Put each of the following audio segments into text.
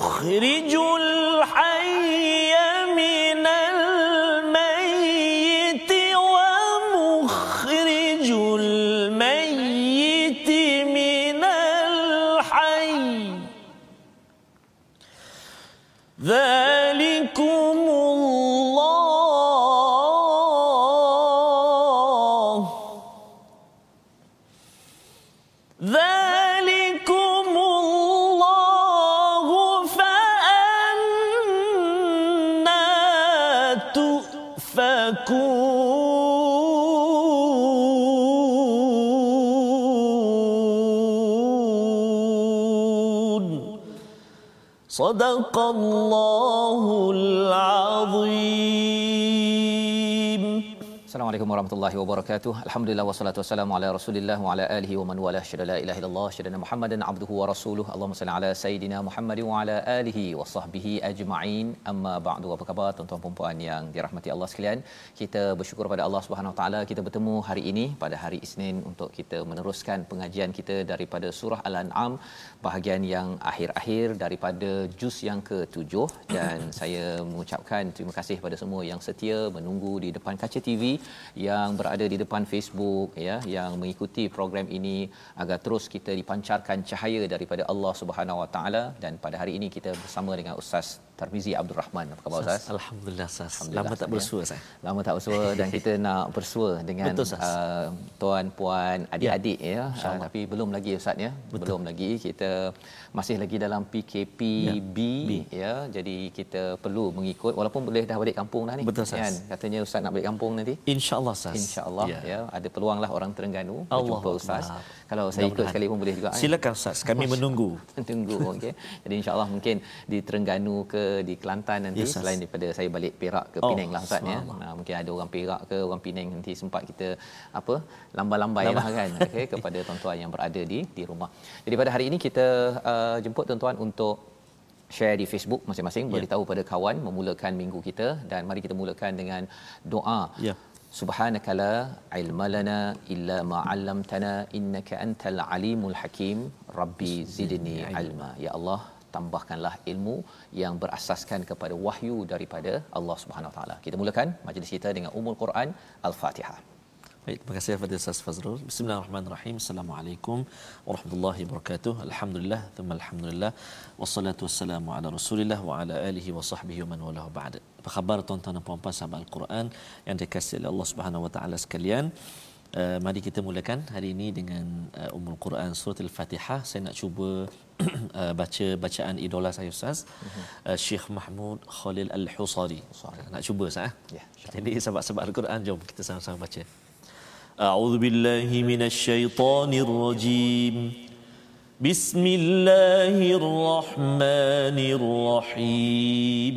يخرج تؤفكون صدق الله العظيم Assalamualaikum warahmatullahi wabarakatuh. Alhamdulillah wassalatu wassalamu ala Rasulillah wa ala alihi wa man wala syada la ilaha illallah syada Muhammadan abduhu wa rasuluh. Allahumma salli ala sayidina Muhammad wa ala alihi wa sahbihi ajma'in. Amma ba'du. Apa khabar tuan-tuan dan puan yang dirahmati Allah sekalian? Kita bersyukur pada Allah Subhanahu wa taala kita bertemu hari ini pada hari Isnin untuk kita meneruskan pengajian kita daripada surah Al-An'am bahagian yang akhir-akhir daripada juz yang ke-7 dan saya mengucapkan terima kasih kepada semua yang setia menunggu di depan kaca TV yang berada di depan Facebook ya yang mengikuti program ini agar terus kita dipancarkan cahaya daripada Allah Subhanahu Wa Taala. Dan pada hari ini kita bersama dengan Ustaz Tarmizi Abdul Rahman. Apa khabar Ustaz? Alhamdulillah Ustaz. Lama tak bersua ya. saya. Lama tak bersua dan kita nak bersua dengan Betul, uh, tuan puan adik-adik ya, uh, tapi belum lagi Ustaz ya. Betul. Belum lagi kita masih lagi dalam PKP Ya, B ya. Jadi kita perlu mengikut walaupun boleh dah balik kampung dah ni. Betul, Ustaz. Kan? Katanya Ustaz nak balik kampung nanti. InsyaAllah Ustaz. InsyaAllah ya. ya ada peluanglah orang Terengganu Allah berjumpa Ustaz. Akbar. Kalau saya ikut sekali pun boleh juga. kan? Silakan Ustaz, kami menunggu. Tunggu okey. Jadi insya-Allah mungkin di Terengganu ke di Kelantan nanti Ya, Ustaz. selain daripada saya balik Perak ke Oh, Penang lah Ustaz ya. Nah, mungkin ada orang Perak ke orang Penang nanti sempat kita apa lambai-lambai lah kan okey kepada tuan-tuan yang berada di di rumah. Jadi pada hari ini kita uh, jemput tuan-tuan untuk share di Facebook masing-masing Ya. beritahu pada kawan memulakan minggu kita dan mari kita mulakan dengan doa. Ya. Subhanaka la ilma lana illa ma 'allamtana innaka antal alimul hakim. Rabbi zidni ilma. Ya Allah, tambahkanlah ilmu yang berasaskan kepada wahyu daripada Allah Subhanahu Wa Taala. Kita mulakan majlis kita dengan Ummul Quran Al-Fatihah. Baik, terima kasih kepada Ustaz Fazrul. Bismillahirrahmanirrahim. Assalamualaikum warahmatullahi wabarakatuh. Alhamdulillah, thumma alhamdulillah. Wassalatu wassalamu ala Rasulillah wa ala alihi wa sahbihi wa man walahu ba'd. Apa khabar tuan-tuan dan puan-puan sahabat Al-Quran yang dikasihi oleh Allah Subhanahu wa taala sekalian? Uh, mari kita mulakan hari ini dengan uh, Ummul Quran surah Al-Fatihah. Saya nak cuba uh, baca bacaan idola saya Ustaz, uh, Syekh Mahmud Khalil Al-Husari. Nak cuba Ustaz? eh? Ya, Jadi sahabat-sahabat Al-Quran jom kita sama-sama baca. أعوذ بالله من الشيطان الرجيم بسم الله الرحمن الرحيم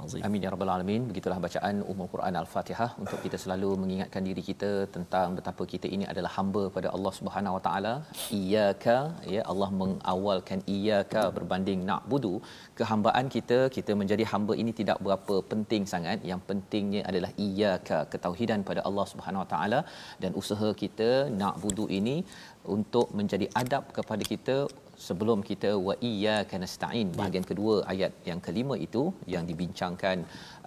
azim. Amin ya rabbal alamin. Begitulah bacaan Ummul Quran Al-Fatihah untuk kita selalu mengingatkan diri kita tentang betapa kita ini adalah hamba pada Allah Subhanahu Wa Taala. Iyyaka ya Allah mengawalkan iyyaka berbanding na'budu. Kehambaan kita kita menjadi hamba ini tidak berapa penting sangat. Yang pentingnya adalah iyyaka ketauhidan pada Allah Subhanahu Wa Taala dan usaha kita na'budu ini untuk menjadi adab kepada kita sebelum kita wa iyyaka nasta'in. Bahagian kedua ayat yang kelima itu yang dibincangkan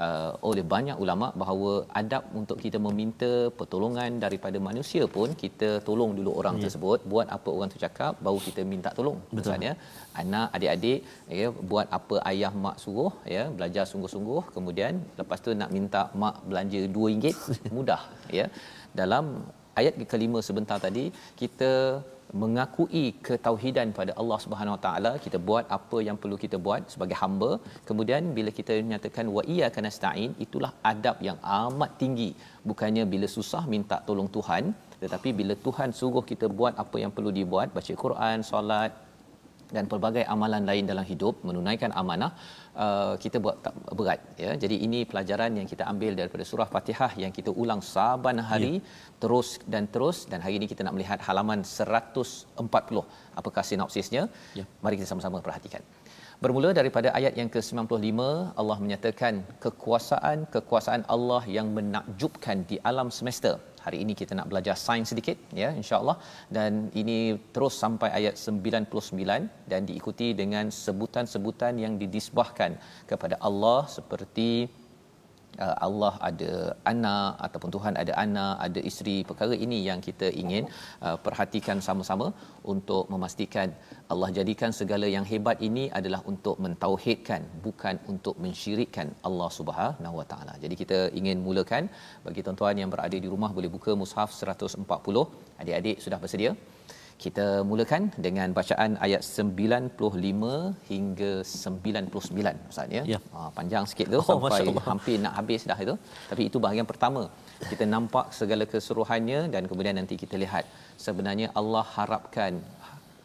uh, oleh banyak ulama bahawa adab untuk kita meminta pertolongan daripada manusia pun kita tolong dulu orang ya. tersebut. Buat apa orang tu cakap baru kita minta tolong. Misalnya anak adik-adik ya buat apa ayah mak suruh ya belajar sungguh-sungguh. Kemudian lepas tu nak minta mak belanja RM2 mudah ya. Dalam ayat kelima sebentar tadi kita mengakui ketauhidan pada Allah Subhanahu Wa Taala kita buat apa yang perlu kita buat sebagai hamba. Kemudian bila kita nyatakan wa iyyaka nasta'in itulah adab yang amat tinggi. Bukannya bila susah minta tolong Tuhan tetapi bila Tuhan suruh kita buat apa yang perlu dibuat baca Quran solat dan pelbagai amalan lain dalam hidup menunaikan amanah uh, kita buat tak berat ya. Jadi ini pelajaran yang kita ambil daripada surah Fatihah yang kita ulang saban hari ya. terus dan terus. Dan hari ini kita nak melihat halaman 140 apakah sinopsisnya? Ya. mari kita sama-sama perhatikan Bermula daripada ayat yang ke-95 Allah menyatakan kekuasaan kekuasaan Allah yang menakjubkan di alam semesta. Hari ini kita nak belajar sains sedikit ya insyaallah. Dan ini terus sampai ayat 99 dan diikuti dengan sebutan-sebutan yang didisbahkan kepada Allah seperti Allah ada anak ataupun Tuhan ada anak, ada isteri. Perkara ini yang kita ingin uh, perhatikan sama-sama untuk memastikan Allah jadikan segala yang hebat ini adalah untuk mentauhidkan bukan untuk mensyirikkan Allah Subhanahu Wa Taala. Jadi kita ingin mulakan bagi tuan-tuan yang berada di rumah boleh buka mushaf 140. Adik-adik sudah bersedia? Kita mulakan dengan bacaan ayat 95 hingga 99 Ustaz ya. ya. Ha, panjang sikit tu oh, sampai hampir nak habis dah itu. Tapi itu bahagian pertama. Kita nampak segala keseluruhannya dan kemudian nanti kita lihat sebenarnya Allah harapkan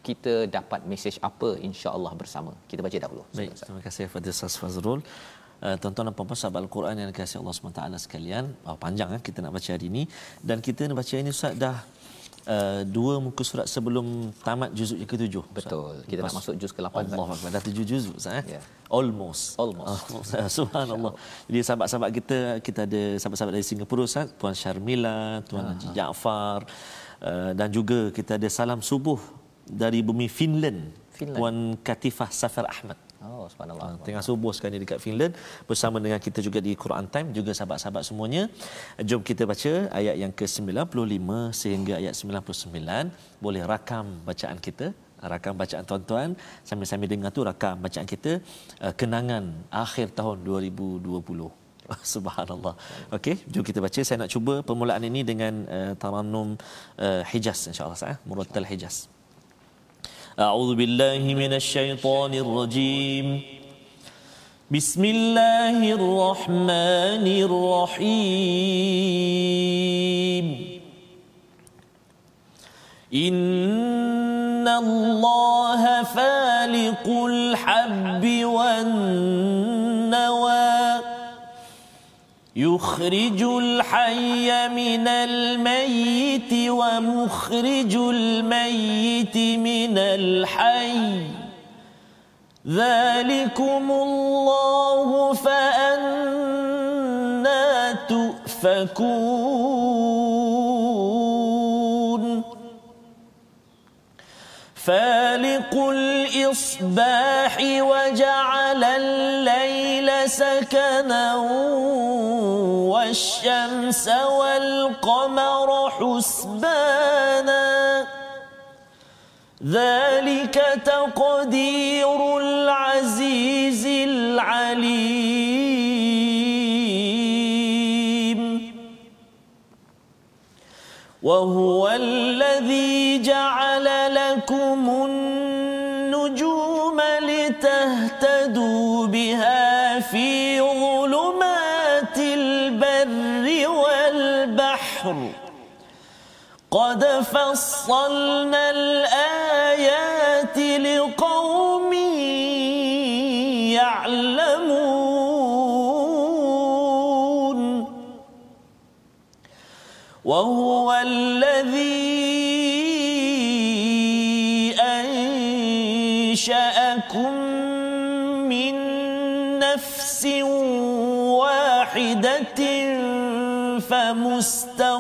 kita dapat mesej apa insya-Allah bersama. Kita baca dahulu. Baik, terima kasih Fadil Ustaz Fazrul. Uh, tuan-tuan dan puan-puan sahabat Al-Quran yang dikasihi Allah SWT sekalian. Oh, panjang kan kita nak baca hari ini dan kita nak baca ini Ustaz dah uh, dua muka surat sebelum tamat juzuk yang ketujuh. Betul. Kita Lepas, nak masuk juz ke-8. Allah Akbar. Dah tujuh juzuk Ustaz eh. Yeah. Almost. Almost. Subhanallah. Jadi sahabat-sahabat kita, kita ada sahabat-sahabat dari Singapura Ustaz, Puan Syarmila, Tuan Haji uh-huh. Jaafar uh, dan juga kita ada salam subuh dari bumi Finland, Finland. Puan Katifah Safar Ahmad. Oh, subhanallah. Uh, tengah subuh sekarang ni dekat Finland bersama dengan kita juga di Quran Time juga sahabat-sahabat semuanya. Jom kita baca ayat yang ke-95 sehingga ayat 99. Boleh rakam bacaan kita, rakam bacaan tuan-tuan sambil-sambil dengar tu rakam bacaan kita uh, kenangan akhir tahun 2020. Subhanallah. Okey, jom kita baca. Saya nak cuba permulaan ini dengan uh, Tarannum uh, Hijaz insya-Allah saya. Murattal Hijaz. أعوذ بالله من الشيطان الرجيم. بسم الله الرحمن الرحيم. إن الله فالق الحب يخرج الحي من الميت ومخرج الميت من الحي. ذلكم الله فأنا تؤفكون. فالق الإصباح وجعل الليل سكنا والشمس والقمر حسبانا. ذلك تقدير العزيز العليم. وهو الذي جعل لكم النجوم لتهتدوا بها في البحر قد فصلنا الآيات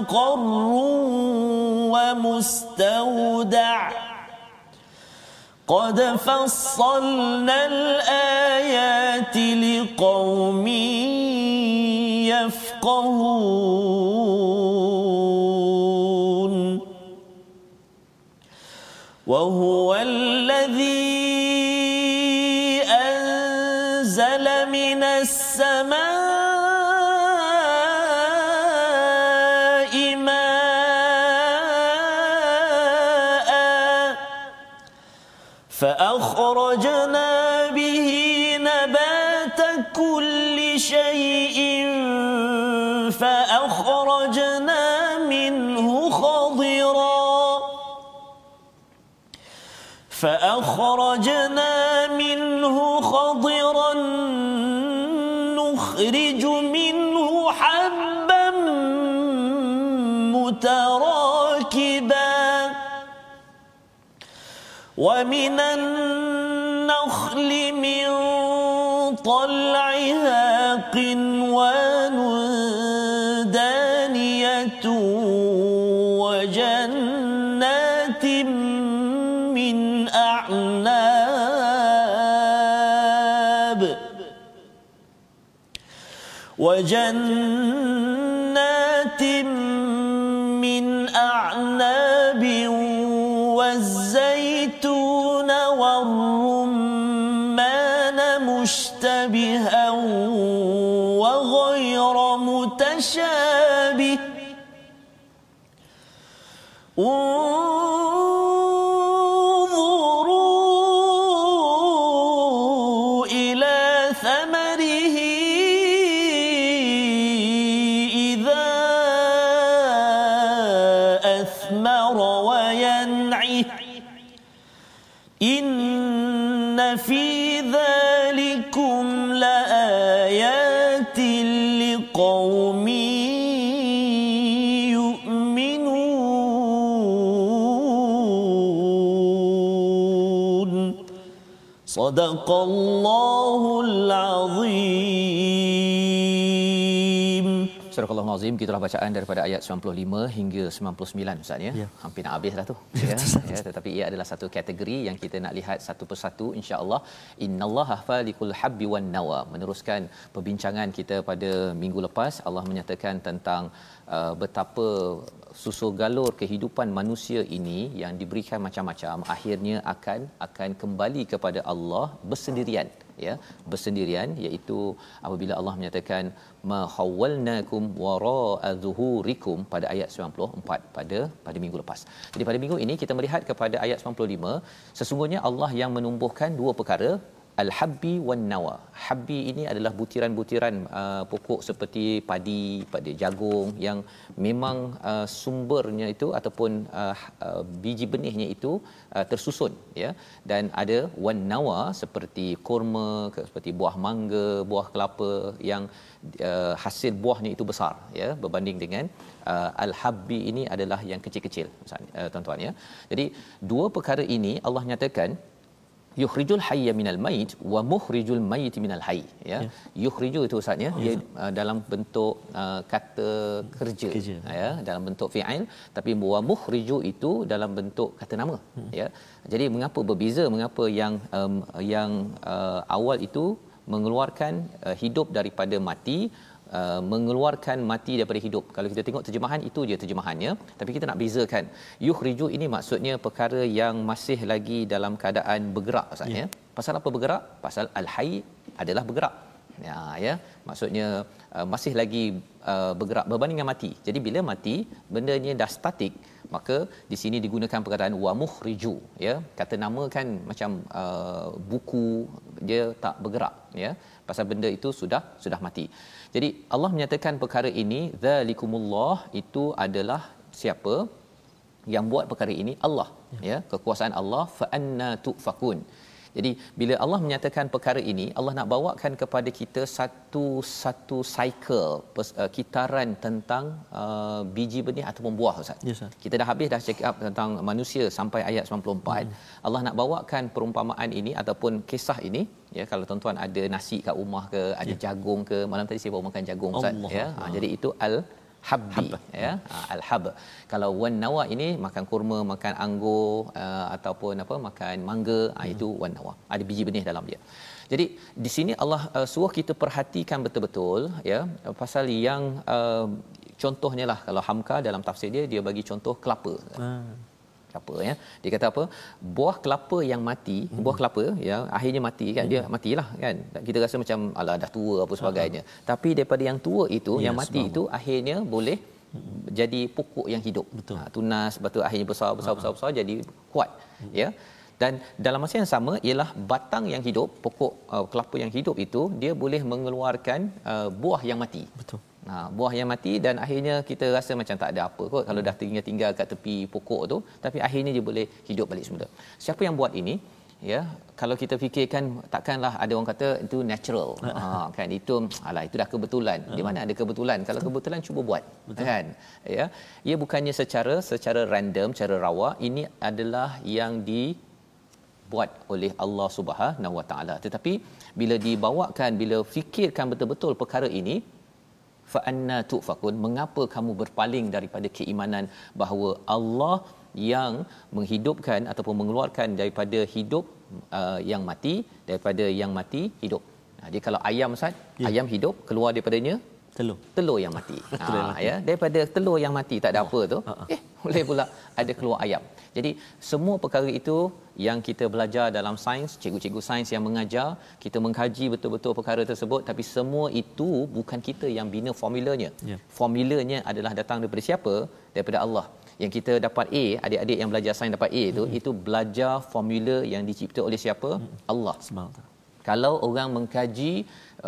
فمستقر ومستودع. قد فصلنا الآيات لقوم يفقهون. فأخرجنا منه خضرا نخرج منه حبا متراكبا. ومن النخل وجنات من أعناب والزيتون والرمان مشتبها وغير متشابه لقوم يؤمنون. صدق الله Surah Al-Azim gitulah bacaan daripada ayat 95 hingga 99 Ustaz ya. Ya. Hampir nak habis dah tu. ya. ya tetapi ia adalah satu kategori yang kita nak lihat satu persatu insya-Allah. Innallaha falikul habbi wan nawa. Meneruskan perbincangan kita pada minggu lepas Allah menyatakan tentang uh, betapa susul galur kehidupan manusia ini yang diberikan macam-macam akhirnya akan akan kembali kepada Allah bersendirian ya bersendirian iaitu apabila Allah menyatakan ma hawalnakum wara'a zuhurikum pada ayat 94 pada pada minggu lepas. Jadi pada minggu ini kita melihat kepada ayat 95 sesungguhnya Allah yang menumbuhkan dua perkara al-habbi wan nawa. Habbi ini adalah butiran-butiran uh, pokok seperti padi, padi jagung yang memang uh, sumbernya itu ataupun uh, uh, biji benihnya itu uh, tersusun ya. Dan ada wan nawa seperti kurma, seperti buah mangga, buah kelapa yang uh, hasil buahnya itu besar ya berbanding dengan uh, al-habbi ini adalah yang kecil-kecil uh, tuan-tuan ya. Jadi dua perkara ini Allah nyatakan yukhrijul hayya minal mayit wa mukhrijul mayit minal hayy ya Ya. yukhriju itu ustaz ya dia uh, dalam bentuk uh, kata kerja, Kerja. ya dalam bentuk fi'il tapi wa mukhriju itu dalam bentuk kata nama Hmm. ya jadi mengapa berbeza mengapa yang um, yang uh, awal itu mengeluarkan uh, hidup daripada mati Uh, mengeluarkan mati daripada hidup. Kalau kita tengok terjemahan itu je terjemahannya, tapi kita nak bezakan. Yukhriju ini maksudnya perkara yang masih lagi dalam keadaan bergerak Ustaz ya. Pasal apa bergerak? Pasal al-hayy adalah bergerak. Ya ya, maksudnya uh, masih lagi uh, bergerak berbanding dengan mati. Jadi bila mati, bendanya dah statik, maka di sini digunakan perkataan wa mukhriju ya. Kata nama kan macam uh, buku dia tak bergerak ya. Pasal benda itu sudah sudah mati. Jadi Allah menyatakan perkara ini zalikumullah itu adalah siapa yang buat perkara ini? Allah ya. kekuasaan Allah fa anna tufakun Jadi bila Allah menyatakan perkara ini, Allah nak bawakan kepada kita satu satu cycle uh, kitaran tentang uh, biji benih ataupun buah Ustaz. Yes, Ustaz. Kita dah habis dah check up tentang manusia sampai ayat 94. Hmm. Allah nak bawakan perumpamaan ini ataupun kisah ini ya kalau tuan-tuan ada nasi kat rumah ke ada ya. jagung ke malam tadi saya bawa makan jagung Ustaz Allah. ya. Ha, jadi itu al habbi. Hab. ya ha, al hab kalau wan nawa ini makan kurma makan anggur uh, ataupun apa makan mangga ha, hmm. itu wan nawa. Ada biji benih dalam dia. Jadi di sini Allah uh, suruh kita perhatikan betul-betul ya pasal yang uh, contohnya lah. Kalau hamka dalam tafsir dia dia bagi contoh kelapa. Hmm kelapa ya dia kata apa buah kelapa yang mati hmm. buah kelapa ya akhirnya mati kan hmm. dia matilah kan kita rasa macam ala dah tua apa sebagainya uh-huh. tapi daripada yang tua itu yes, ya, yang mati itu akhirnya boleh hmm. jadi pokok yang hidup betul ha, tunas betul akhirnya besar besar uh-huh. besar besar jadi kuat hmm. ya dan dalam masa yang sama ialah batang yang hidup pokok uh, kelapa yang hidup itu dia boleh mengeluarkan uh, buah yang mati betul Ha, buah yang mati dan akhirnya kita rasa macam tak ada apa kot kalau dah tinggal-tinggal kat tepi pokok tu tapi akhirnya dia boleh hidup balik semula. Siapa yang buat ini? Ya, kalau kita fikirkan takkanlah ada orang kata itu natural. Ha, kan itu alah itu dah kebetulan. Di mana ada kebetulan? Kalau kebetulan cuba buat. Betul. Kan? Ya. Ia bukannya secara secara random, secara rawa, ini adalah yang di buat oleh Allah Subhanahu Wa Taala. Tetapi bila dibawakan, bila fikirkan betul-betul perkara ini, fa anna tufakun. Mengapa kamu berpaling daripada keimanan bahawa Allah yang menghidupkan ataupun mengeluarkan daripada hidup uh, yang mati daripada yang mati hidup? Jadi kalau ayam Ustaz ya. ayam hidup keluar daripadanya telur telur yang mati ha ya daripada telur yang mati tak ada oh. apa tu uh-huh. eh boleh pula ada keluar ayam jadi semua perkara itu yang kita belajar dalam sains cikgu-cikgu sains yang mengajar kita mengkaji betul-betul perkara tersebut tapi semua itu bukan kita yang bina formulanya yeah. formulanya adalah datang daripada siapa daripada Allah yang kita dapat A adik-adik yang belajar sains dapat A itu mm-hmm. itu belajar formula yang dicipta oleh siapa mm-hmm. Allah Semangat. Kalau orang mengkaji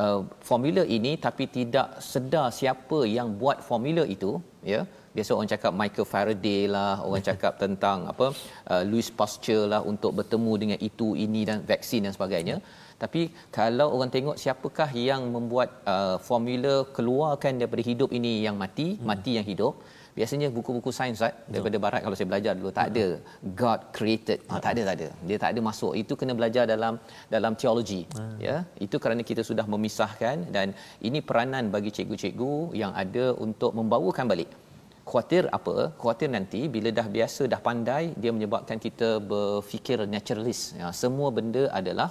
uh, formula ini tapi tidak sedar siapa yang buat formula itu ya biasa orang cakap Michael Faraday lah orang cakap tentang apa uh, Louis Pasteur lah untuk bertemu dengan itu ini dan vaksin dan sebagainya tapi kalau orang tengok siapakah yang membuat uh, formula keluarkan daripada hidup ini yang mati hmm. mati yang hidup biasanya buku-buku sains Ustaz daripada barat kalau saya belajar dulu tak ada god created. Ha, tak ada tak ada. Dia tak ada masuk. Itu kena belajar dalam dalam teologi. Hmm. ya? Itu kerana kita sudah memisahkan dan ini peranan bagi cikgu-cikgu yang ada untuk membawakan balik. Khawatir apa? Khawatir nanti bila dah biasa dah pandai dia menyebabkan kita berfikir naturalist. Ya semua benda adalah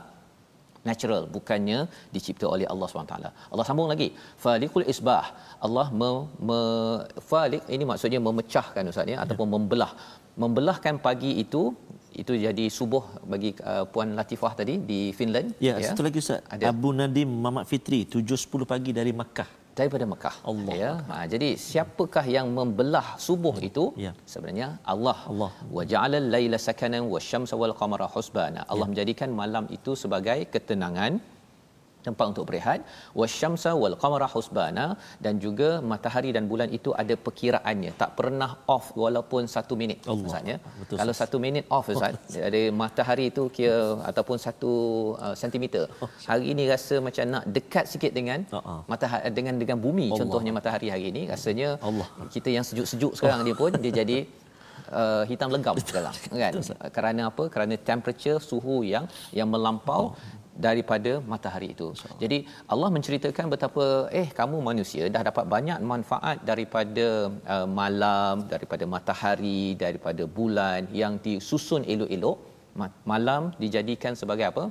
natural bukannya dicipta oleh Allah SWT. Allah sambung lagi falikul isbah Allah me, me falik ini maksudnya memecahkan ustaz ya ataupun ya. membelah membelahkan pagi itu itu jadi subuh bagi uh, puan Latifah tadi di Finland ya, ya. satu lagi ustaz Ada. Abu Nadim Mamat Fitri 7:10 pagi dari Makkah daripada Mekah. Allah. Ya. Ha, jadi siapakah yang membelah subuh itu? Ya. Sebenarnya Allah. Allah. Wa ja'ala al-laila sakanan wasyamsa wal qamara husbana. Allah ya. menjadikan malam itu sebagai ketenangan tempat untuk berehat. Wasyamsa wal qamara husbana. Dan juga matahari dan bulan itu ada perkiraannya. Tak pernah off walaupun satu minit maksudnya kalau satu minit off ustaz ada matahari itu kira ataupun satu uh, sentimeter. Oh. hari ini rasa macam nak dekat sikit dengan uh-huh. matahari dengan dengan bumi Allah. contohnya matahari hari ini. Rasanya Allah. kita yang sejuk-sejuk sekarang dia pun dia jadi uh, hitam legam sekarang kan? Kerana apa? Kerana temperature suhu yang yang melampau. Oh daripada matahari itu. Jadi Allah menceritakan betapa eh kamu manusia dah dapat banyak manfaat daripada uh, malam, daripada matahari, daripada bulan yang disusun elok-elok. Malam dijadikan sebagai apa?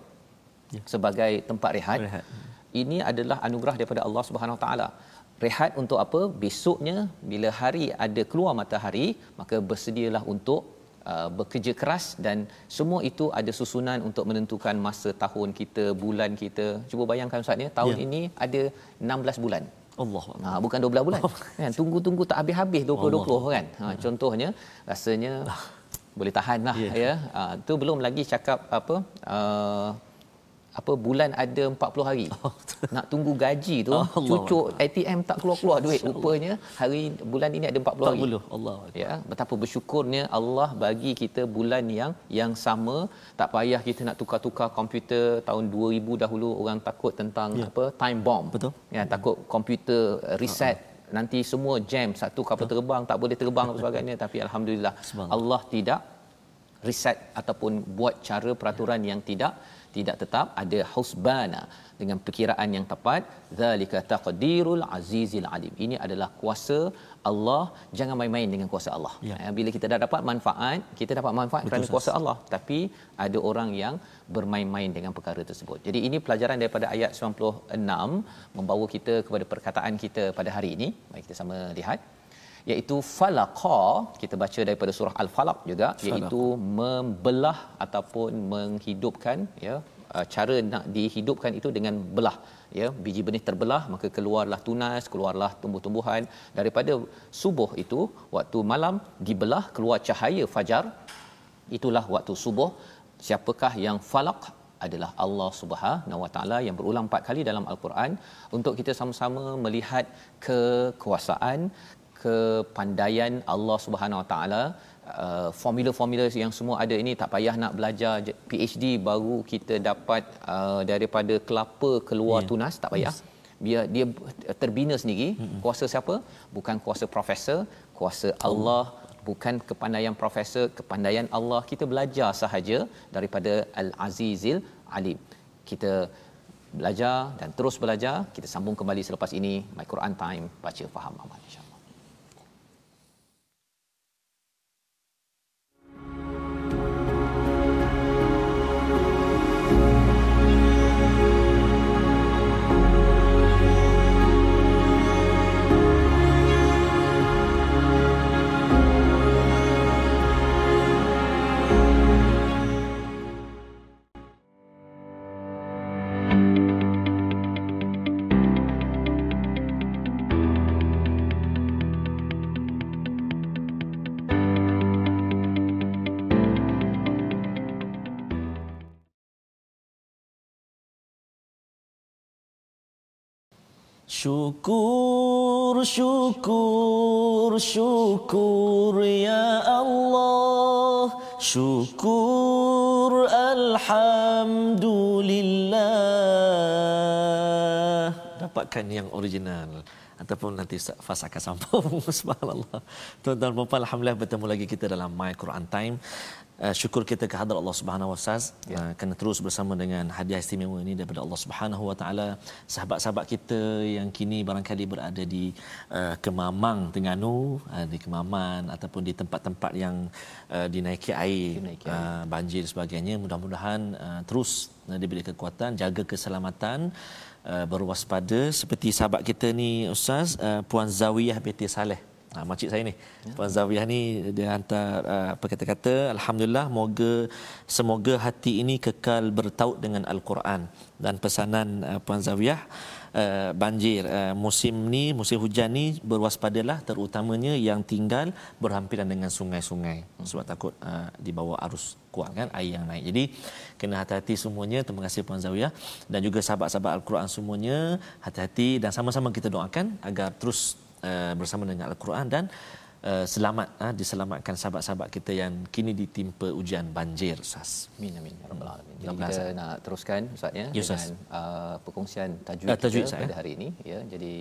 Ya. Sebagai tempat rehat. rehat. Ini adalah anugerah daripada Allah Subhanahu Wa Taala. Rehat untuk apa? Besoknya bila hari ada keluar matahari, maka bersedialah untuk Uh, bekerja keras dan semua itu ada susunan untuk menentukan masa tahun kita, bulan kita. Cuba bayangkan Ustaz ya, tahun ya. ini ada 16 bulan. Allah. Ha, bukan 12 bulan. Kan tunggu-tunggu tak habis-habis 2020 kan. Ha, contohnya rasanya boleh tahanlah ya. ya. Ha, tu belum lagi cakap apa uh, apa bulan ada 40 hari. Nak tunggu gaji tu Allah cucuk ATM tak keluar-keluar duit. Rupanya hari bulan ini ada 40 hari. 40 Allah Ya, betapa bersyukurnya Allah bagi kita bulan yang yang sama, tak payah kita nak tukar-tukar komputer tahun 2000 dahulu orang takut tentang Ya. apa time bomb. Betul. Ya, takut komputer reset nanti semua jam satu kapal terbang tak boleh terbang dan sebagainya tapi alhamdulillah. Allah tidak reset ataupun buat cara peraturan yang tidak tidak tetap ada husbana dengan perkiraan yang tepat. Zalika taqdirul azizil alim. Ini adalah kuasa Allah. Jangan main-main dengan kuasa Allah. Ya. ya. bila kita dah dapat manfaat kita dapat manfaat Betul, kerana Ustaz. kuasa Allah. Tapi ada orang yang bermain-main dengan perkara tersebut. Jadi ini pelajaran daripada ayat 96 membawa kita kepada perkataan kita pada hari ini. Mari kita sama lihat iaitu falaqa kita baca daripada surah al-falaq juga iaitu membelah ataupun menghidupkan ya uh, cara nak dihidupkan itu dengan belah ya. Biji benih terbelah maka keluarlah tunas keluarlah tumbuh-tumbuhan. Daripada subuh itu waktu malam dibelah keluar cahaya fajar. Itulah waktu subuh. Siapakah yang falaq adalah Allah Subhanahu Wa Taala yang berulang empat kali dalam al-Quran. Untuk kita sama-sama melihat kekuasaan kepandaian Allah Subhanahu Wa Taala uh, formula-formula yang semua ada ini tak payah nak belajar PhD baru kita dapat uh, daripada kelapa keluar yeah. tunas tak payah. Biar dia terbina sendiri. Kuasa siapa? Bukan kuasa profesor. Kuasa Allah. Bukan kepandaian profesor. Kepandaian Allah. Kita belajar sahaja daripada al-azizil alim. Kita belajar dan terus belajar. Kita sambung kembali selepas ini. My Quran time. Baca faham amal insyaallah Syukur, syukur, syukur ya Allah. Syukur Alhamdulillah. Dapatkan yang original ataupun nanti Ustaz Fas akan sambung subhanallah. Tuan-tuan dan puan alhamdulillah bertemu lagi kita dalam my Quran time. Uh, syukur kita ke hadrat Allah Subhanahu Wa Taala. Ya. uh, kena terus bersama dengan hadiah istimewa ini daripada Allah Subhanahu Wa Taala. Sahabat-sahabat kita yang kini barangkali berada di uh, Kemamang Terengganu uh, di Kemaman ataupun di tempat-tempat yang uh, dinaiki air, Dinaiki air. Uh, banjir dan sebagainya. Mudah-mudahan uh, terus uh, diberi kekuatan jaga keselamatan uh, berwaspada seperti sahabat kita ni ustaz uh, puan Zawiyah binti Saleh. Ha, makcik saya ni. Ya. Puan Zawiyah ni dia hantar uh, apa kata-kata Alhamdulillah moga semoga hati ini kekal bertaut dengan Al-Quran. Dan pesanan uh, Puan Zawiyah uh, banjir uh, musim ni musim hujan ni berwaspadalah terutamanya yang tinggal berhampiran dengan sungai-sungai sebab takut uh, dibawa arus kuat kan air yang naik. Jadi kena hati-hati semuanya. Terima kasih Puan Zawiyah dan juga sahabat-sahabat Al-Quran semuanya hati-hati dan sama-sama kita doakan agar terus uh, bersama dengan Al-Quran dan uh, selamat uh, diselamatkan sahabat-sahabat kita yang kini ditimpa ujian banjir Ustaz. Amin amin ya rabbal alamin. Jadi 16. kita nak teruskan Ustaz ya Ya, Ustaz. dengan uh, perkongsian tajwid, Ah, tajwid, kita pada ya. hari ini ya. Jadi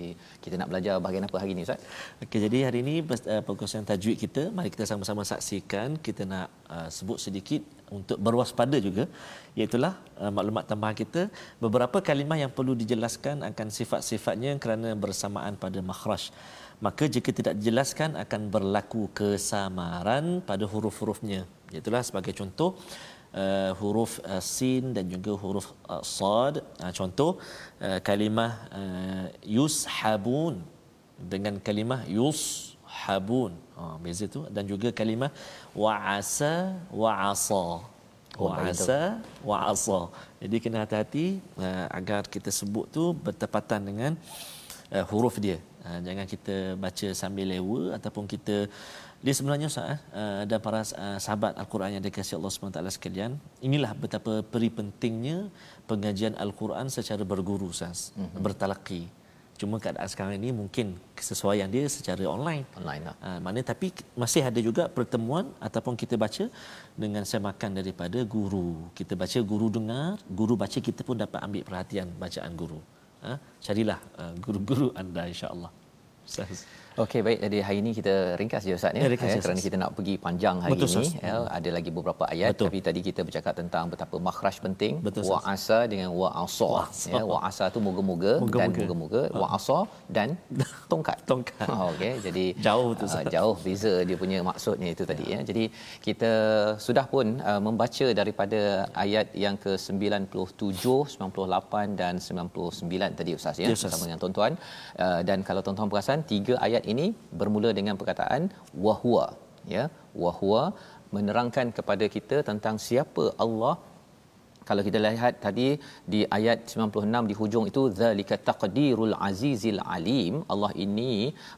kita nak belajar bahagian apa hari ini Ustaz? Okey, jadi hari ini uh, perkongsian tajwid kita, mari kita sama-sama saksikan. Kita nak uh, sebut sedikit untuk berwaspada juga, iaitulah uh, maklumat tambahan kita beberapa kalimah yang perlu dijelaskan akan sifat-sifatnya kerana bersamaan pada makhraj. Maka jika tidak dijelaskan akan berlaku kesamaran pada huruf-hurufnya. Iaitulah sebagai contoh uh, huruf uh, sin dan juga huruf uh, sad. Uh, contoh uh, kalimah uh, yushabun dengan kalimah yushabun. Ha, beza tu dan juga kalimah wa'asa wa'asa. Oh, Wa'asa wa'asa. Jadi kena hati-hati uh, agar kita sebut tu bertepatan dengan uh, huruf dia. Uh, jangan kita baca sambil lewa ataupun kita dia sebenarnya Ustaz uh, dan para uh, sahabat Al-Quran yang dikasihi Allah SWT sekalian inilah betapa peri pentingnya pengajian Al-Quran secara berguru Ustaz mm-hmm. bertalaqi cuma keadaan sekarang ini mungkin kesesuaian dia secara online online lah. Uh, mana tapi masih ada juga pertemuan ataupun kita baca dengan semakan daripada guru kita baca guru dengar guru baca kita pun dapat ambil perhatian bacaan guru uh, carilah uh, guru-guru anda insya-Allah Ustaz Okey baik. Jadi hari ini kita ringkas je Ustaz ya, ya, ringkas, ya kerana kita nak pergi panjang hari Betul, ini ya, ada lagi beberapa ayat. Betul. tapi tadi kita bercakap tentang betapa makhraj penting Betul, wa asa dengan wa asa. Ya wa asa tu moga-moga dan moga-moga. wa asa dan tongkat. Tongkat. Oh, okey jadi jauh tu uh, jauh beza dia punya maksudnya itu tadi ya. jadi kita sudah pun uh, membaca daripada ayat yang ke 97 98 dan 99 tadi Ustaz ya. Yes, bersama dengan tuan-tuan. Uh, dan kalau tuan-tuan perasan tiga ayat ini bermula dengan perkataan wahwa ya. Wahwa menerangkan kepada kita tentang siapa Allah. Kalau kita lihat tadi di ayat 96 di hujung itu zalika taqdirul azizil alim Allah ini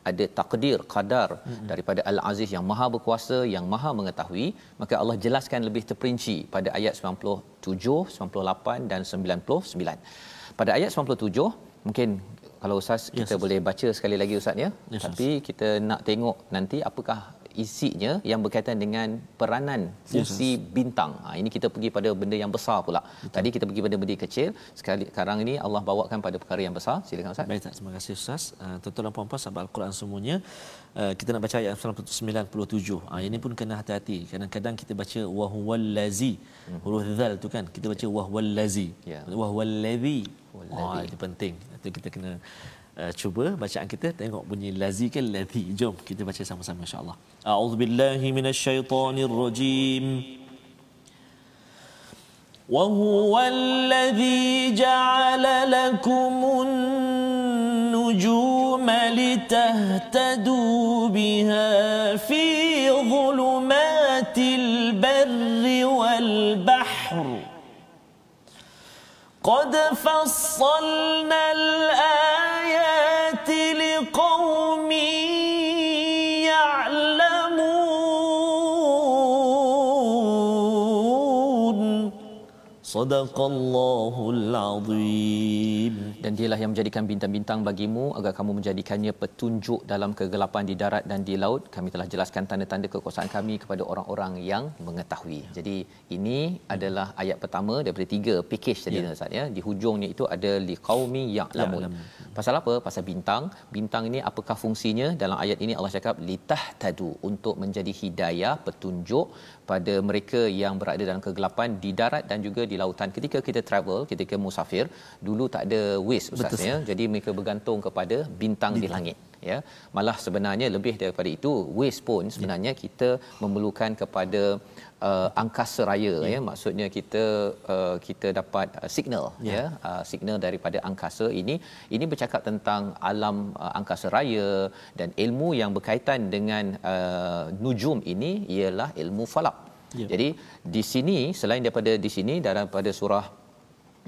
ada takdir qadar. Hmm. daripada al aziz yang maha berkuasa yang maha mengetahui maka Allah jelaskan lebih terperinci pada ayat 97 98 dan 99 pada ayat 97 mungkin kalau ustaz kita yes, boleh baca sekali lagi ustaz ya? Yes, tapi kita nak tengok nanti apakah isinya yang berkaitan dengan peranan fungsi yes, bintang. Ha, ini kita pergi pada benda yang besar pula. Betul. Tadi kita pergi pada benda kecil, sekali sekarang ini Allah bawakan pada perkara yang besar. Silakan ustaz. Baik, terima kasih ustaz. Uh, tuan-tuan dan puan-puan sahabat Al-Quran semuanya, uh, kita nak baca ayat 97. Uh, ini pun kena hati-hati. Kadang-kadang kita baca wahwallazi. Hmm. Huruf zal tu kan, kita baca wahwallazi. Yeah. Wahwallazi. Wah, oh, itu penting. Itu kita kena uh, cuba bacaan kita tengok bunyi lazi ke ladhi jom kita baca sama-sama insyaallah a'udzubillahi minasyaitonirrajim وهو الذي جعل لكم النجوم لتهتدوا بها في ظلمات البر والبحر قد فصلنا الآيات Sadaqallahul azim. Dan dialah yang menjadikan bintang-bintang bagimu agar kamu menjadikannya petunjuk dalam kegelapan di darat dan di laut. Kami telah jelaskan tanda-tanda kekuasaan kami kepada orang-orang yang mengetahui. Jadi ini adalah ayat pertama daripada tiga package tadi ya. Ustaz ya. ya. Di hujungnya itu ada liqaumi ya'lamun. Ya, ya, Pasal apa? Pasal bintang. Bintang ini apakah fungsinya? Dalam ayat ini Allah cakap litah tadu untuk menjadi hidayah, petunjuk pada mereka yang berada dalam kegelapan di darat dan juga di lautan. Ketika kita travel ketika musafir dulu tak ada waste ustaz ya. Jadi mereka bergantung kepada bintang di, di langit ya malah sebenarnya lebih daripada itu waste pun sebenarnya ya. kita memerlukan kepada uh, angkasa raya ya. ya maksudnya kita uh, kita dapat uh, signal ya, ya uh, signal daripada angkasa ini ini bercakap tentang alam uh, angkasa raya dan ilmu yang berkaitan dengan uh, nujum ini ialah ilmu falak ya. jadi di sini selain daripada di sini daripada surah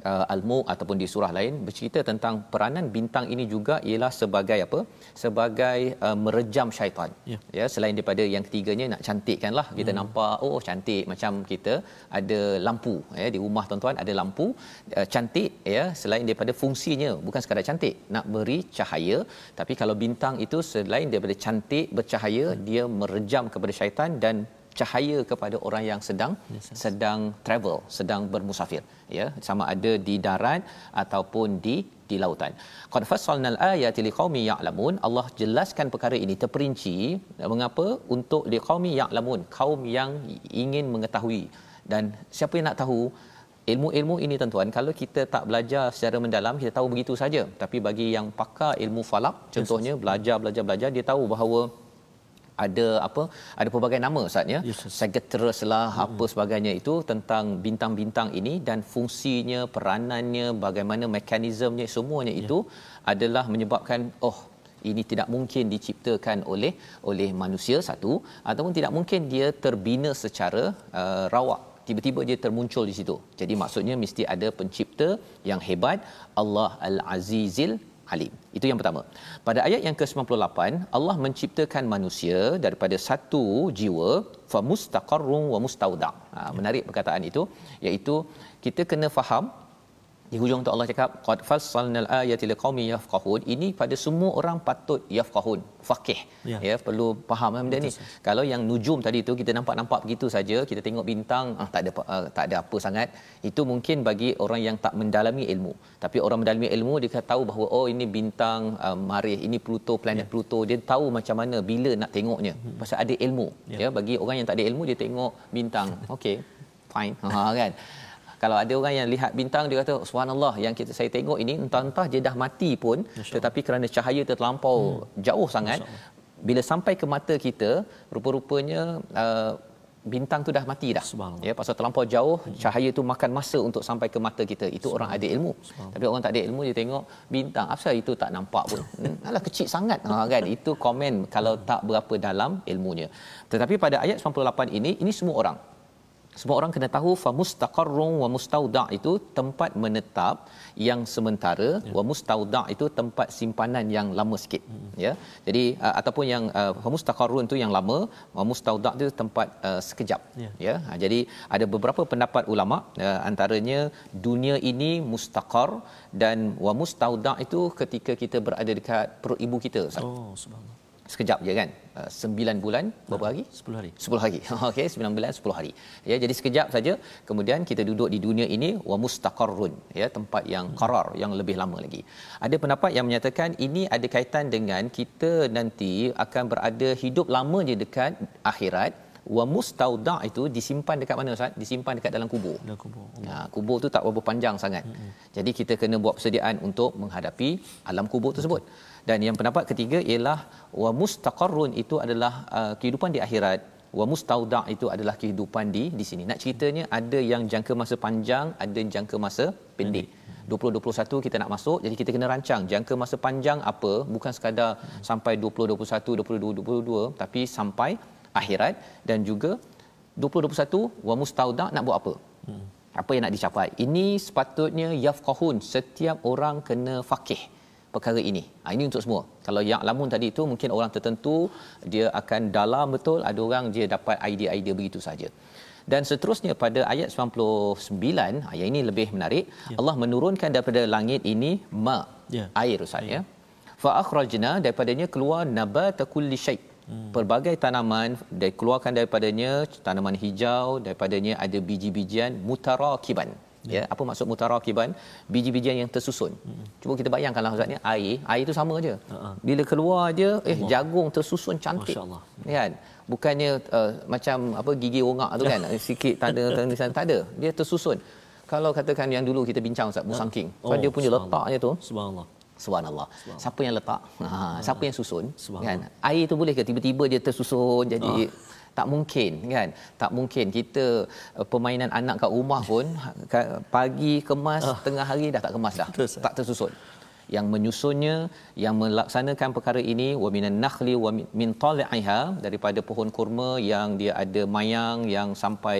uh, Al-Mulk ataupun di surah lain bercerita tentang peranan bintang ini juga ialah sebagai apa? Sebagai uh, merejam syaitan. Ya. ya, selain daripada yang ketiganya nak cantikkanlah. Kita hmm. nampak oh cantik macam kita ada lampu ya di rumah tuan-tuan ada lampu uh, cantik ya selain daripada fungsinya bukan sekadar cantik nak beri cahaya tapi kalau bintang itu selain daripada cantik bercahaya hmm. dia merejam kepada syaitan dan cahaya kepada orang yang sedang yes, yes. sedang travel, sedang bermusafir, ya, sama ada di darat ataupun di di lautan. Qad fassalnal ayati liqaumi ya'lamun. Allah jelaskan perkara ini terperinci mengapa untuk liqaumi ya'lamun, kaum yang ingin mengetahui. Dan siapa yang nak tahu ilmu-ilmu ini tuan-tuan kalau kita tak belajar secara mendalam kita tahu begitu saja tapi bagi yang pakar ilmu falak contohnya belajar belajar belajar dia tahu bahawa ada apa ada pelbagai nama ustaz ya? Yes, Sagittarius lah hmm. apa sebagainya itu tentang bintang-bintang ini dan fungsinya peranannya bagaimana mekanismenya semuanya yeah. itu adalah menyebabkan oh ini tidak mungkin diciptakan oleh oleh manusia satu. Ataupun tidak mungkin dia terbina secara uh, rawak. Tiba-tiba dia termuncul di situ. Jadi maksudnya mesti ada pencipta yang hebat Allah al-Azizil alim. Itu yang pertama. Pada ayat yang ke-98, Allah menciptakan manusia daripada satu jiwa fa mustaqarrun wa mustauda. Ha, menarik perkataan itu iaitu kita kena faham di hujung tu Allah cakap qad fassalnal ayati liqaumin yafqahun. Ini pada semua orang patut yafqahun faqih. Ya, ya perlu faham benda ni. Kalau yang nujum tadi tu kita nampak-nampak begitu saja kita tengok bintang ah, tak ada uh, tak ada apa sangat itu mungkin bagi orang yang tak mendalami ilmu. Tapi orang mendalami ilmu dia tahu bahawa oh ini bintang uh, marih ini Pluto planet ya. Pluto. Dia tahu macam mana bila nak tengoknya. Hmm. pasal ada ilmu. Ya. ya bagi orang yang tak ada ilmu dia tengok bintang. Okey fine. Ha kan kalau ada orang yang lihat bintang dia kata subhanallah yang kita saya tengok ini entah-entah dia dah mati pun tetapi kerana cahaya terlampau hmm. jauh sangat bila sampai ke mata kita rupa-rupanya uh, bintang tu dah mati dah. Ya pasal terlampau jauh cahaya tu makan masa untuk sampai ke mata kita. Itu orang ada ilmu. Tapi orang tak ada ilmu dia tengok bintang. Apa itu tak nampak pun. Hmm, alah kecil sangat. Ha kan? Itu komen kalau tak berapa dalam ilmunya. Tetapi pada ayat 98 ini ini semua orang semua orang kena tahu fa mustaqarrun wa mustauda itu tempat menetap yang sementara ya. wa mustauda itu tempat simpanan yang lama sikit hmm. ya jadi uh, ataupun yang uh, mustaqarrun itu yang lama wa mustauda itu tempat uh, sekejap ya, ya? Ha, jadi ada beberapa pendapat ulama uh, antaranya dunia ini mustaqar dan wa mustauda itu ketika kita berada dekat perut ibu kita oh subhanallah sekejap je kan? Uh, 9 bulan berapa hari? 10 hari. 10 hari. Okey 9 bulan 10 hari. Ya jadi sekejap saja kemudian kita duduk di dunia ini wa mustaqarrun ya tempat yang qarar yang lebih lama lagi. Ada pendapat yang menyatakan ini ada kaitan dengan kita nanti akan berada hidup lama je dekat akhirat. Wa mustauda itu disimpan dekat mana ustaz? Disimpan dekat dalam kubur. Dalam kubur ha kubur tu tak berapa panjang sangat. Hmm. jadi kita kena buat persediaan untuk menghadapi alam kubur tersebut. Betul dan yang pendapat ketiga ialah wa mustaqarrun itu adalah uh, kehidupan di akhirat. Wa mustauda itu adalah kehidupan di di sini. Nak ceritanya ada yang jangka masa panjang ada jangka masa pendek. 2021 kita nak masuk jadi kita kena rancang jangka masa panjang apa. Bukan sekadar sampai 2021 2022 tapi sampai akhirat. Dan juga 2021 wa mustauda nak buat apa? Hmm. apa yang nak dicapai? Ini sepatutnya yafqahun. Setiap orang kena faqih perkara ini. Ha, ini untuk semua. Kalau yang lamun tadi itu mungkin orang tertentu dia akan dalam betul, ada orang dia dapat idea-idea begitu saja. Dan seterusnya pada ayat 99, ayat ini lebih menarik. Ya. Allah menurunkan daripada langit ini ma, ya. air Ustaz ya. ya. Fa akhrajna daripadanya keluar nabata kulli syai. Hmm. Pelbagai tanaman dikeluarkan daripadanya tanaman hijau daripadanya ada biji-bijian mutarakiban ya apa maksud mutarakiban? Biji-bijian yang tersusun. Hmm. cuba kita bayangkanlah ustaz ni. Air air itu sama aja uh-huh. bila keluar aja eh Allah. jagung tersusun cantik. Masyaallah. Kan? Bukannya uh, macam apa gigi ongak tu kan? Sikit tulisan tak ada dia tersusun. Kalau katakan yang dulu kita bincang ustaz musangking oh, dia punya letaknya tu. Subhanallah. Subhanallah. Siapa yang letak? Ha, siapa yang susun? Kan? Air tu boleh ke? Tiba-tiba dia tersusun jadi oh tak mungkin kan? Tak mungkin kita uh, permainan anak kat rumah pun pagi kemas uh. tengah hari dah tak kemas dah. Betul, tak tersusun. Yang menyusunnya yang melaksanakan perkara ini wa minan nakhli wa min tal'iha daripada pohon kurma yang dia ada mayang yang sampai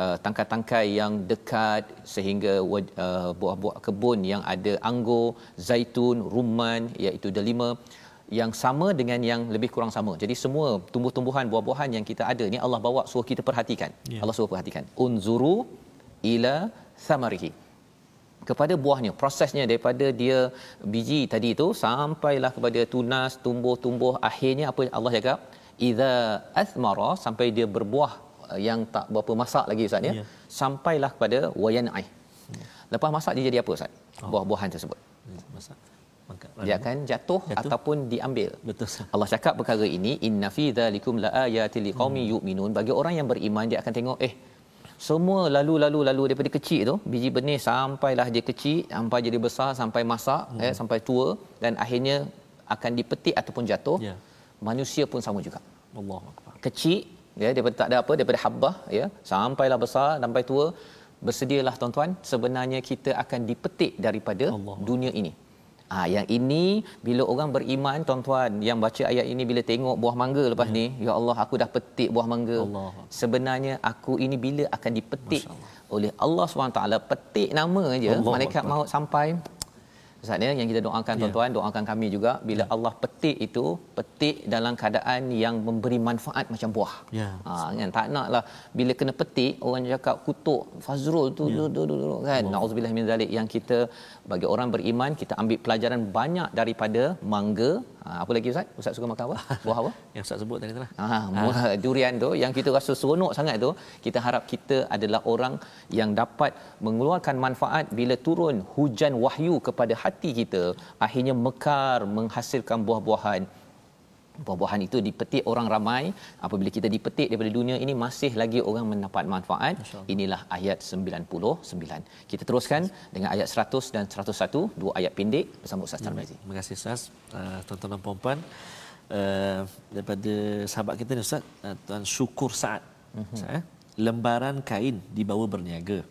uh, tangkai-tangkai yang dekat sehingga uh, buah-buah kebun yang ada anggur zaitun rumman iaitu delima yang sama dengan yang lebih kurang sama. Jadi semua tumbuh-tumbuhan, buah-buahan yang kita ada ni Allah bawa suruh kita perhatikan. Yeah. Allah suruh perhatikan. Unzuru ila samarihi. Kepada buahnya, prosesnya daripada dia biji tadi itu sampailah kepada tunas, tumbuh-tumbuh akhirnya apa Allah cakap? Iza athmara sampai dia berbuah eh, yang tak berapa masak lagi Ustaz ya. Yeah. Sampailah kepada wayanai. Yeah. Lepas masak dia jadi apa Ustaz? Oh. Buah-buahan tersebut. Masak dia akan jatuh, jatuh ataupun diambil. Betul. Allah cakap perkara ini inna fi dzalikum laayatil liqaumin hmm. yu'minun bagi orang yang beriman dia akan tengok eh semua lalu-lalu lalu daripada kecil tu biji benih sampailah dia kecil sampai jadi besar sampai masak hmm. eh sampai tua dan akhirnya akan dipetik ataupun jatuh. Ya. Manusia pun sama juga. Allahuakbar. Kecil ya daripada tak ada apa daripada habbah ya sampailah besar sampai tua bersedialah tuan-tuan sebenarnya kita akan dipetik daripada Allah. dunia ini ha, yang ini bila orang beriman tuan-tuan yang baca ayat ini bila tengok buah mangga lepas ya. ni ya Allah aku dah petik buah mangga. Allah. Sebenarnya aku ini bila akan dipetik oleh Allah SWT petik nama aja malaikat maut sampai Ustaz ya yang kita doakan Ya. tuan-tuan doakan kami juga bila Allah petik itu petik dalam keadaan yang memberi manfaat macam buah. Ya. Ha kan tak naklah bila kena petik orang cakap kutuk Fazrul tu Ya. du, du, du, du, kan. Nauzubillah min zalik yang kita bagi orang beriman kita ambil pelajaran banyak daripada mangga. Ha, apa lagi Ustaz? Ustaz suka makan apa? Buah apa? Yang Ustaz sebut tadi tu lah. Ah, ha. durian tu yang kita rasa seronok sangat tu, kita harap kita adalah orang yang dapat mengeluarkan manfaat bila turun hujan wahyu kepada hati kita, akhirnya mekar menghasilkan buah-buahan. Buah-buahan itu dipetik orang ramai. Apabila kita dipetik daripada dunia ini masih lagi orang mendapat manfaat. Inilah ayat 99. Kita teruskan dengan ayat 100 dan 101, dua ayat pendek bersama Ustaz Tarmizi. Terima kasih Ustaz. Uh, tuan-tuan dan puan-puan uh, daripada sahabat kita ni Ustaz, uh, Tuan Syukur Saad. Mm-hmm. eh? Lembaran kain dibawa berniaga.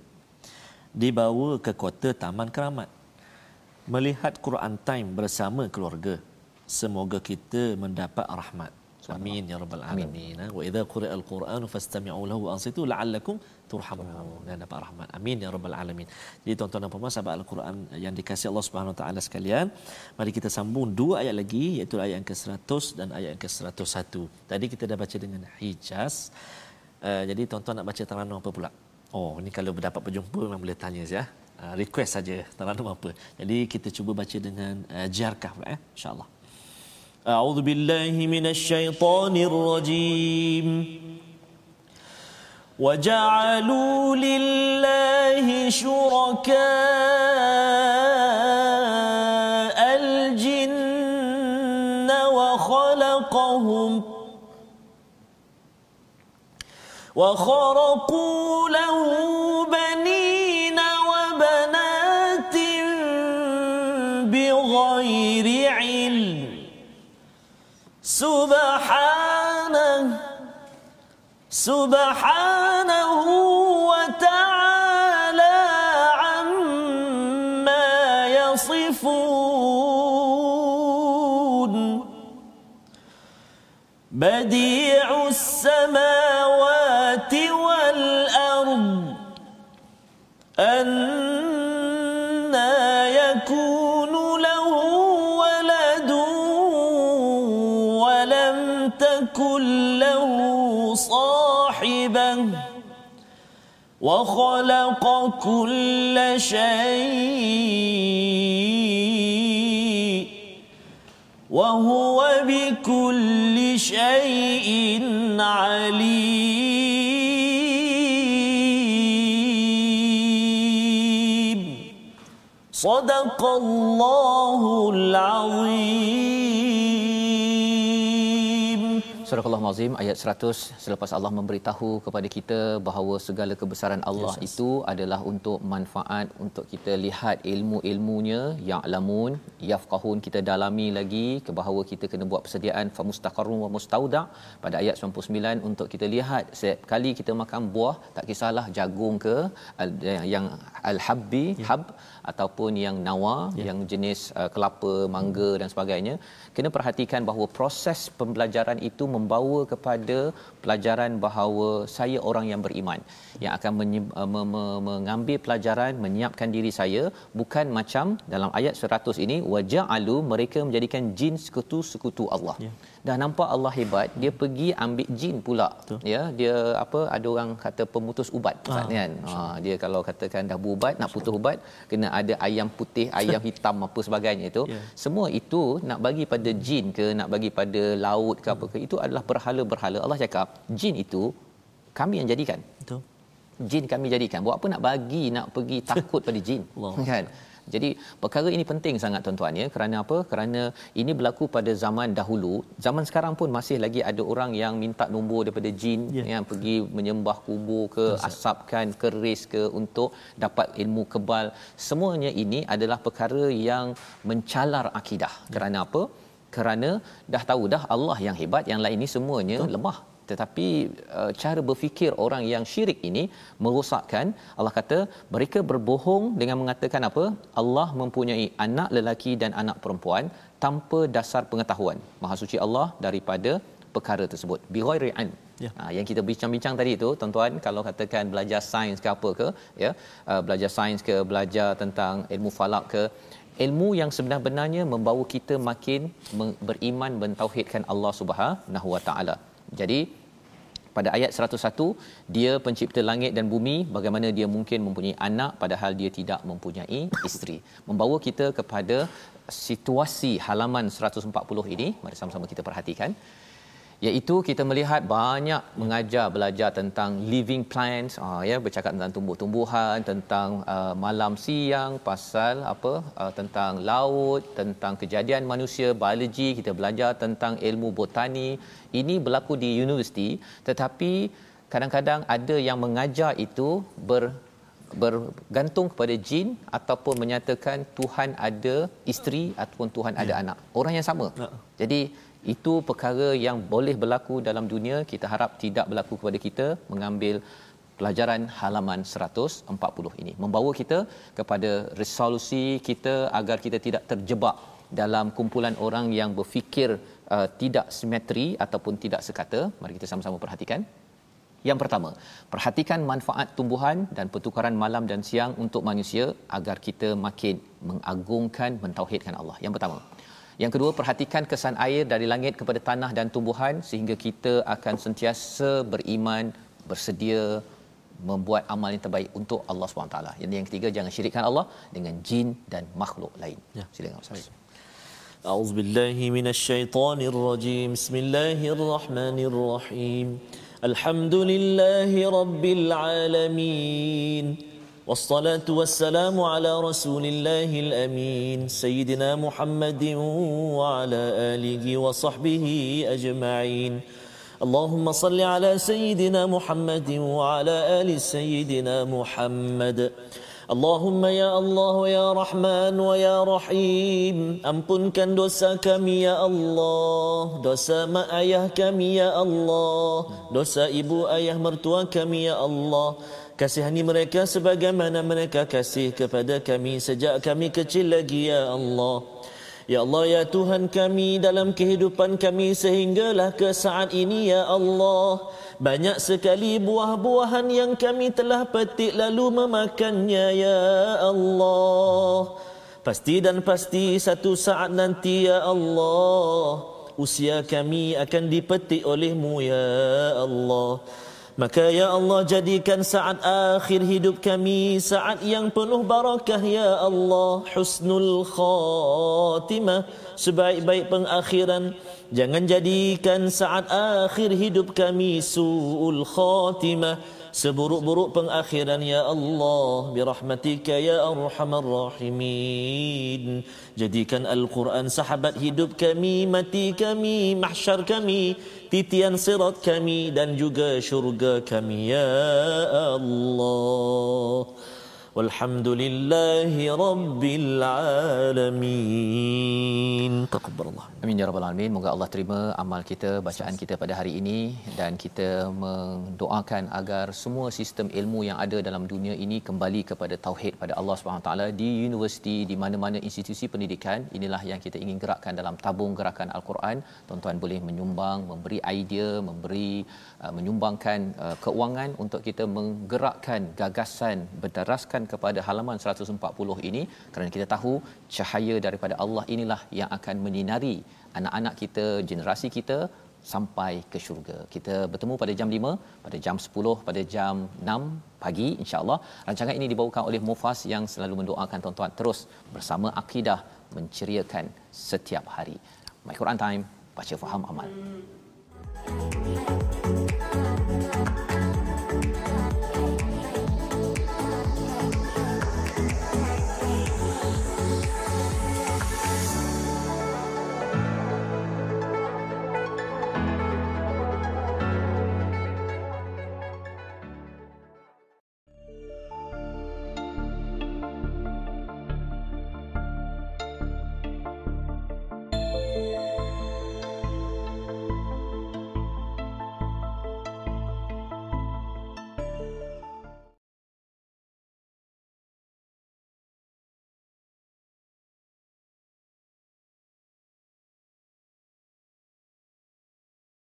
Dibawa ke kota Taman Keramat. Melihat Quran Time bersama keluarga. Semoga kita mendapat rahmat. Amin ya rabbal alamin. Wa idza quri'a al-Quran fastami'u lahu wa ansitu la'allakum turhamun. Dan dapat rahmat. Amin ya rabbal alamin. Jadi tuan-tuan dan puan-puan sahabat al-Quran yang dikasihi Allah Subhanahu wa taala sekalian, mari kita sambung dua ayat lagi iaitu ayat yang ke-100 dan ayat yang ke-101. Tadi kita dah baca dengan Hijaz. Uh, jadi tuan-tuan nak baca Taranum apa pula? Oh, ini kalau berdapat berjumpa memang boleh tanya ya. Uh, request saja Taranum apa. Jadi kita cuba baca dengan uh, Jarkah pula eh insya-Allah. أعوذ بالله من الشيطان الرجيم وجعلوا لله شركاء الجن وخلقهم وخرقوا له subhanahu وخلق كل شيء وهو بكل شيء عليم. صدق الله العظيم. Surah Al-Azim ayat 100 selepas Allah memberitahu kepada kita bahawa segala kebesaran Allah yes, itu adalah untuk manfaat untuk kita lihat ilmu-ilmunya yang alamun yafqahun kita dalami lagi ke bahawa kita kena buat persediaan famustaqarrun wa mustauda pada ayat 99 untuk kita lihat setiap kali kita makan buah tak kisahlah jagung ke yang al-habbi yeah. hab ataupun yang nawa yeah. yang jenis uh, kelapa mangga dan sebagainya kena perhatikan bahawa proses pembelajaran itu membawa kepada pelajaran bahawa saya orang yang beriman yang akan menye- uh, me- me- mengambil pelajaran menyiapkan diri saya bukan macam dalam ayat 100 ini waja'alu mereka menjadikan jin sekutu-sekutu Allah. Ya. Dah nampak Allah hebat, dia pergi ambil jin pula. Betul. Ya, dia apa ada orang kata pemutus ubat Ah, kan. Ha, dia kalau katakan dah berubat nak putus ubat kena ada ayam putih, ayam hitam apa sebagainya itu. Ya. Semua itu nak bagi pada jin ke nak bagi pada laut ke apa ke itu adalah berhala-berhala. Allah cakap jin itu kami yang jadikan Betul. jin kami jadikan buat apa nak bagi nak pergi takut pada jin Allah. kan jadi perkara ini penting sangat tuan-tuan ya. Kerana apa? Kerana ini berlaku pada zaman dahulu. Zaman sekarang pun masih lagi ada orang yang minta nombor daripada jin Ya. yang pergi menyembah kubur ke asapkan keris ke untuk dapat ilmu kebal. Semuanya ini adalah perkara yang mencalar akidah. Kerana apa? Kerana dah tahu dah Allah yang hebat yang lain ini semuanya Betul. lemah tetapi uh, cara berfikir orang yang syirik ini merosakkan. Allah kata mereka berbohong dengan mengatakan apa? Allah mempunyai anak lelaki dan anak perempuan tanpa dasar pengetahuan. Maha suci Allah daripada perkara tersebut. Bi ghairi ilm. Ya. Ha, yang kita bincang-bincang tadi tu tuan-tuan kalau katakan belajar sains ke apa ke ya uh, belajar sains ke belajar tentang ilmu falak ke ilmu yang sebenar-benarnya membawa kita makin beriman mentauhidkan Allah Subhanahu Wa Taala. Jadi pada ayat 101 dia pencipta langit dan bumi bagaimana dia mungkin mempunyai anak padahal dia tidak mempunyai isteri. Membawa kita kepada situasi halaman 140 ini mari sama-sama kita perhatikan iaitu kita melihat banyak mengajar belajar tentang living plants uh, ya bercakap tentang tumbuh-tumbuhan tentang uh, malam siang pasal apa uh, tentang laut tentang kejadian manusia biologi kita belajar tentang ilmu botani ini berlaku di universiti tetapi kadang-kadang ada yang mengajar itu ber bergantung kepada jin ataupun menyatakan Tuhan ada isteri ataupun Tuhan ada ya. anak orang yang sama ya. jadi itu perkara yang boleh berlaku dalam dunia kita harap tidak berlaku kepada kita mengambil pelajaran halaman 140 ini membawa kita kepada resolusi kita agar kita tidak terjebak dalam kumpulan orang yang berfikir uh, tidak simetri ataupun tidak sekata mari kita sama-sama perhatikan yang pertama, perhatikan manfaat tumbuhan dan pertukaran malam dan siang untuk manusia agar kita makin mengagungkan mentauhidkan Allah. Yang pertama. Yang kedua, perhatikan kesan air dari langit kepada tanah dan tumbuhan sehingga kita akan sentiasa beriman, bersedia membuat amal yang terbaik untuk Allah SWT. Yang, yang ketiga, jangan syirikkan Allah dengan jin dan makhluk lain. Ya. Silakan Ustaz. أعوذ بالله من الشيطان الرجيم بسم الله الرحمن الرحيم الحمد لله رب العالمين والصلاة والسلام على رسول الله الأمين سيدنا محمد وعلى آله وصحبه أجمعين. اللهم صل على سيدنا محمد وعلى آل سيدنا محمد. اللهم يا الله يا رحمن ويا رحيم ampunkan dosa kami ya Allah dosa mak ayah kami ya Allah dosa ibu ayah mertua kami ya Allah Kasihani mereka sebagaimana mereka kasih kepada kami sejak kami kecil lagi ya Allah. Ya Allah ya Tuhan kami dalam kehidupan kami sehinggalah ke saat ini ya Allah. Banyak sekali buah-buahan yang kami telah petik lalu memakannya ya Allah. Pasti dan pasti satu saat nanti ya Allah. Usia kami akan dipetik olehmu ya Allah. Maka ya Allah jadikan saat akhir hidup kami saat yang penuh barakah ya Allah. Husnul khatimah. Sebaik-baik pengakhiran. Jangan jadikan saat akhir hidup kami suul khatimah seburuk-buruk pengakhiran ya Allah birahmatika ya arhamar rahimin. Jadikan al-Quran sahabat hidup kami mati kami mahsyar kami titian sirat kami dan juga syurga kami ya Allah والحمد لله رب العالمين amin ya rabbal alamin. Moga Allah terima amal kita bacaan kita pada hari ini. Dan kita mendoakan agar semua sistem ilmu yang ada dalam dunia ini kembali kepada tauhid pada Allah Subhanahu taala. Di universiti di mana-mana institusi pendidikan inilah yang kita ingin gerakkan dalam tabung gerakan al-Quran. Tuan-tuan boleh menyumbang memberi idea memberi uh, menyumbangkan uh, keuangan untuk kita menggerakkan gagasan berdaraskan kepada halaman 140 ini kerana kita tahu cahaya daripada Allah inilah yang akan menyinari anak-anak kita, generasi kita sampai ke syurga. Kita bertemu pada jam 5, pada jam 10, pada jam 6 pagi insya-Allah. Rancangan ini dibawakan oleh Mufas yang selalu mendoakan tuan-tuan terus bersama akidah menceriakan setiap hari. My Quran Time, baca faham amal. You.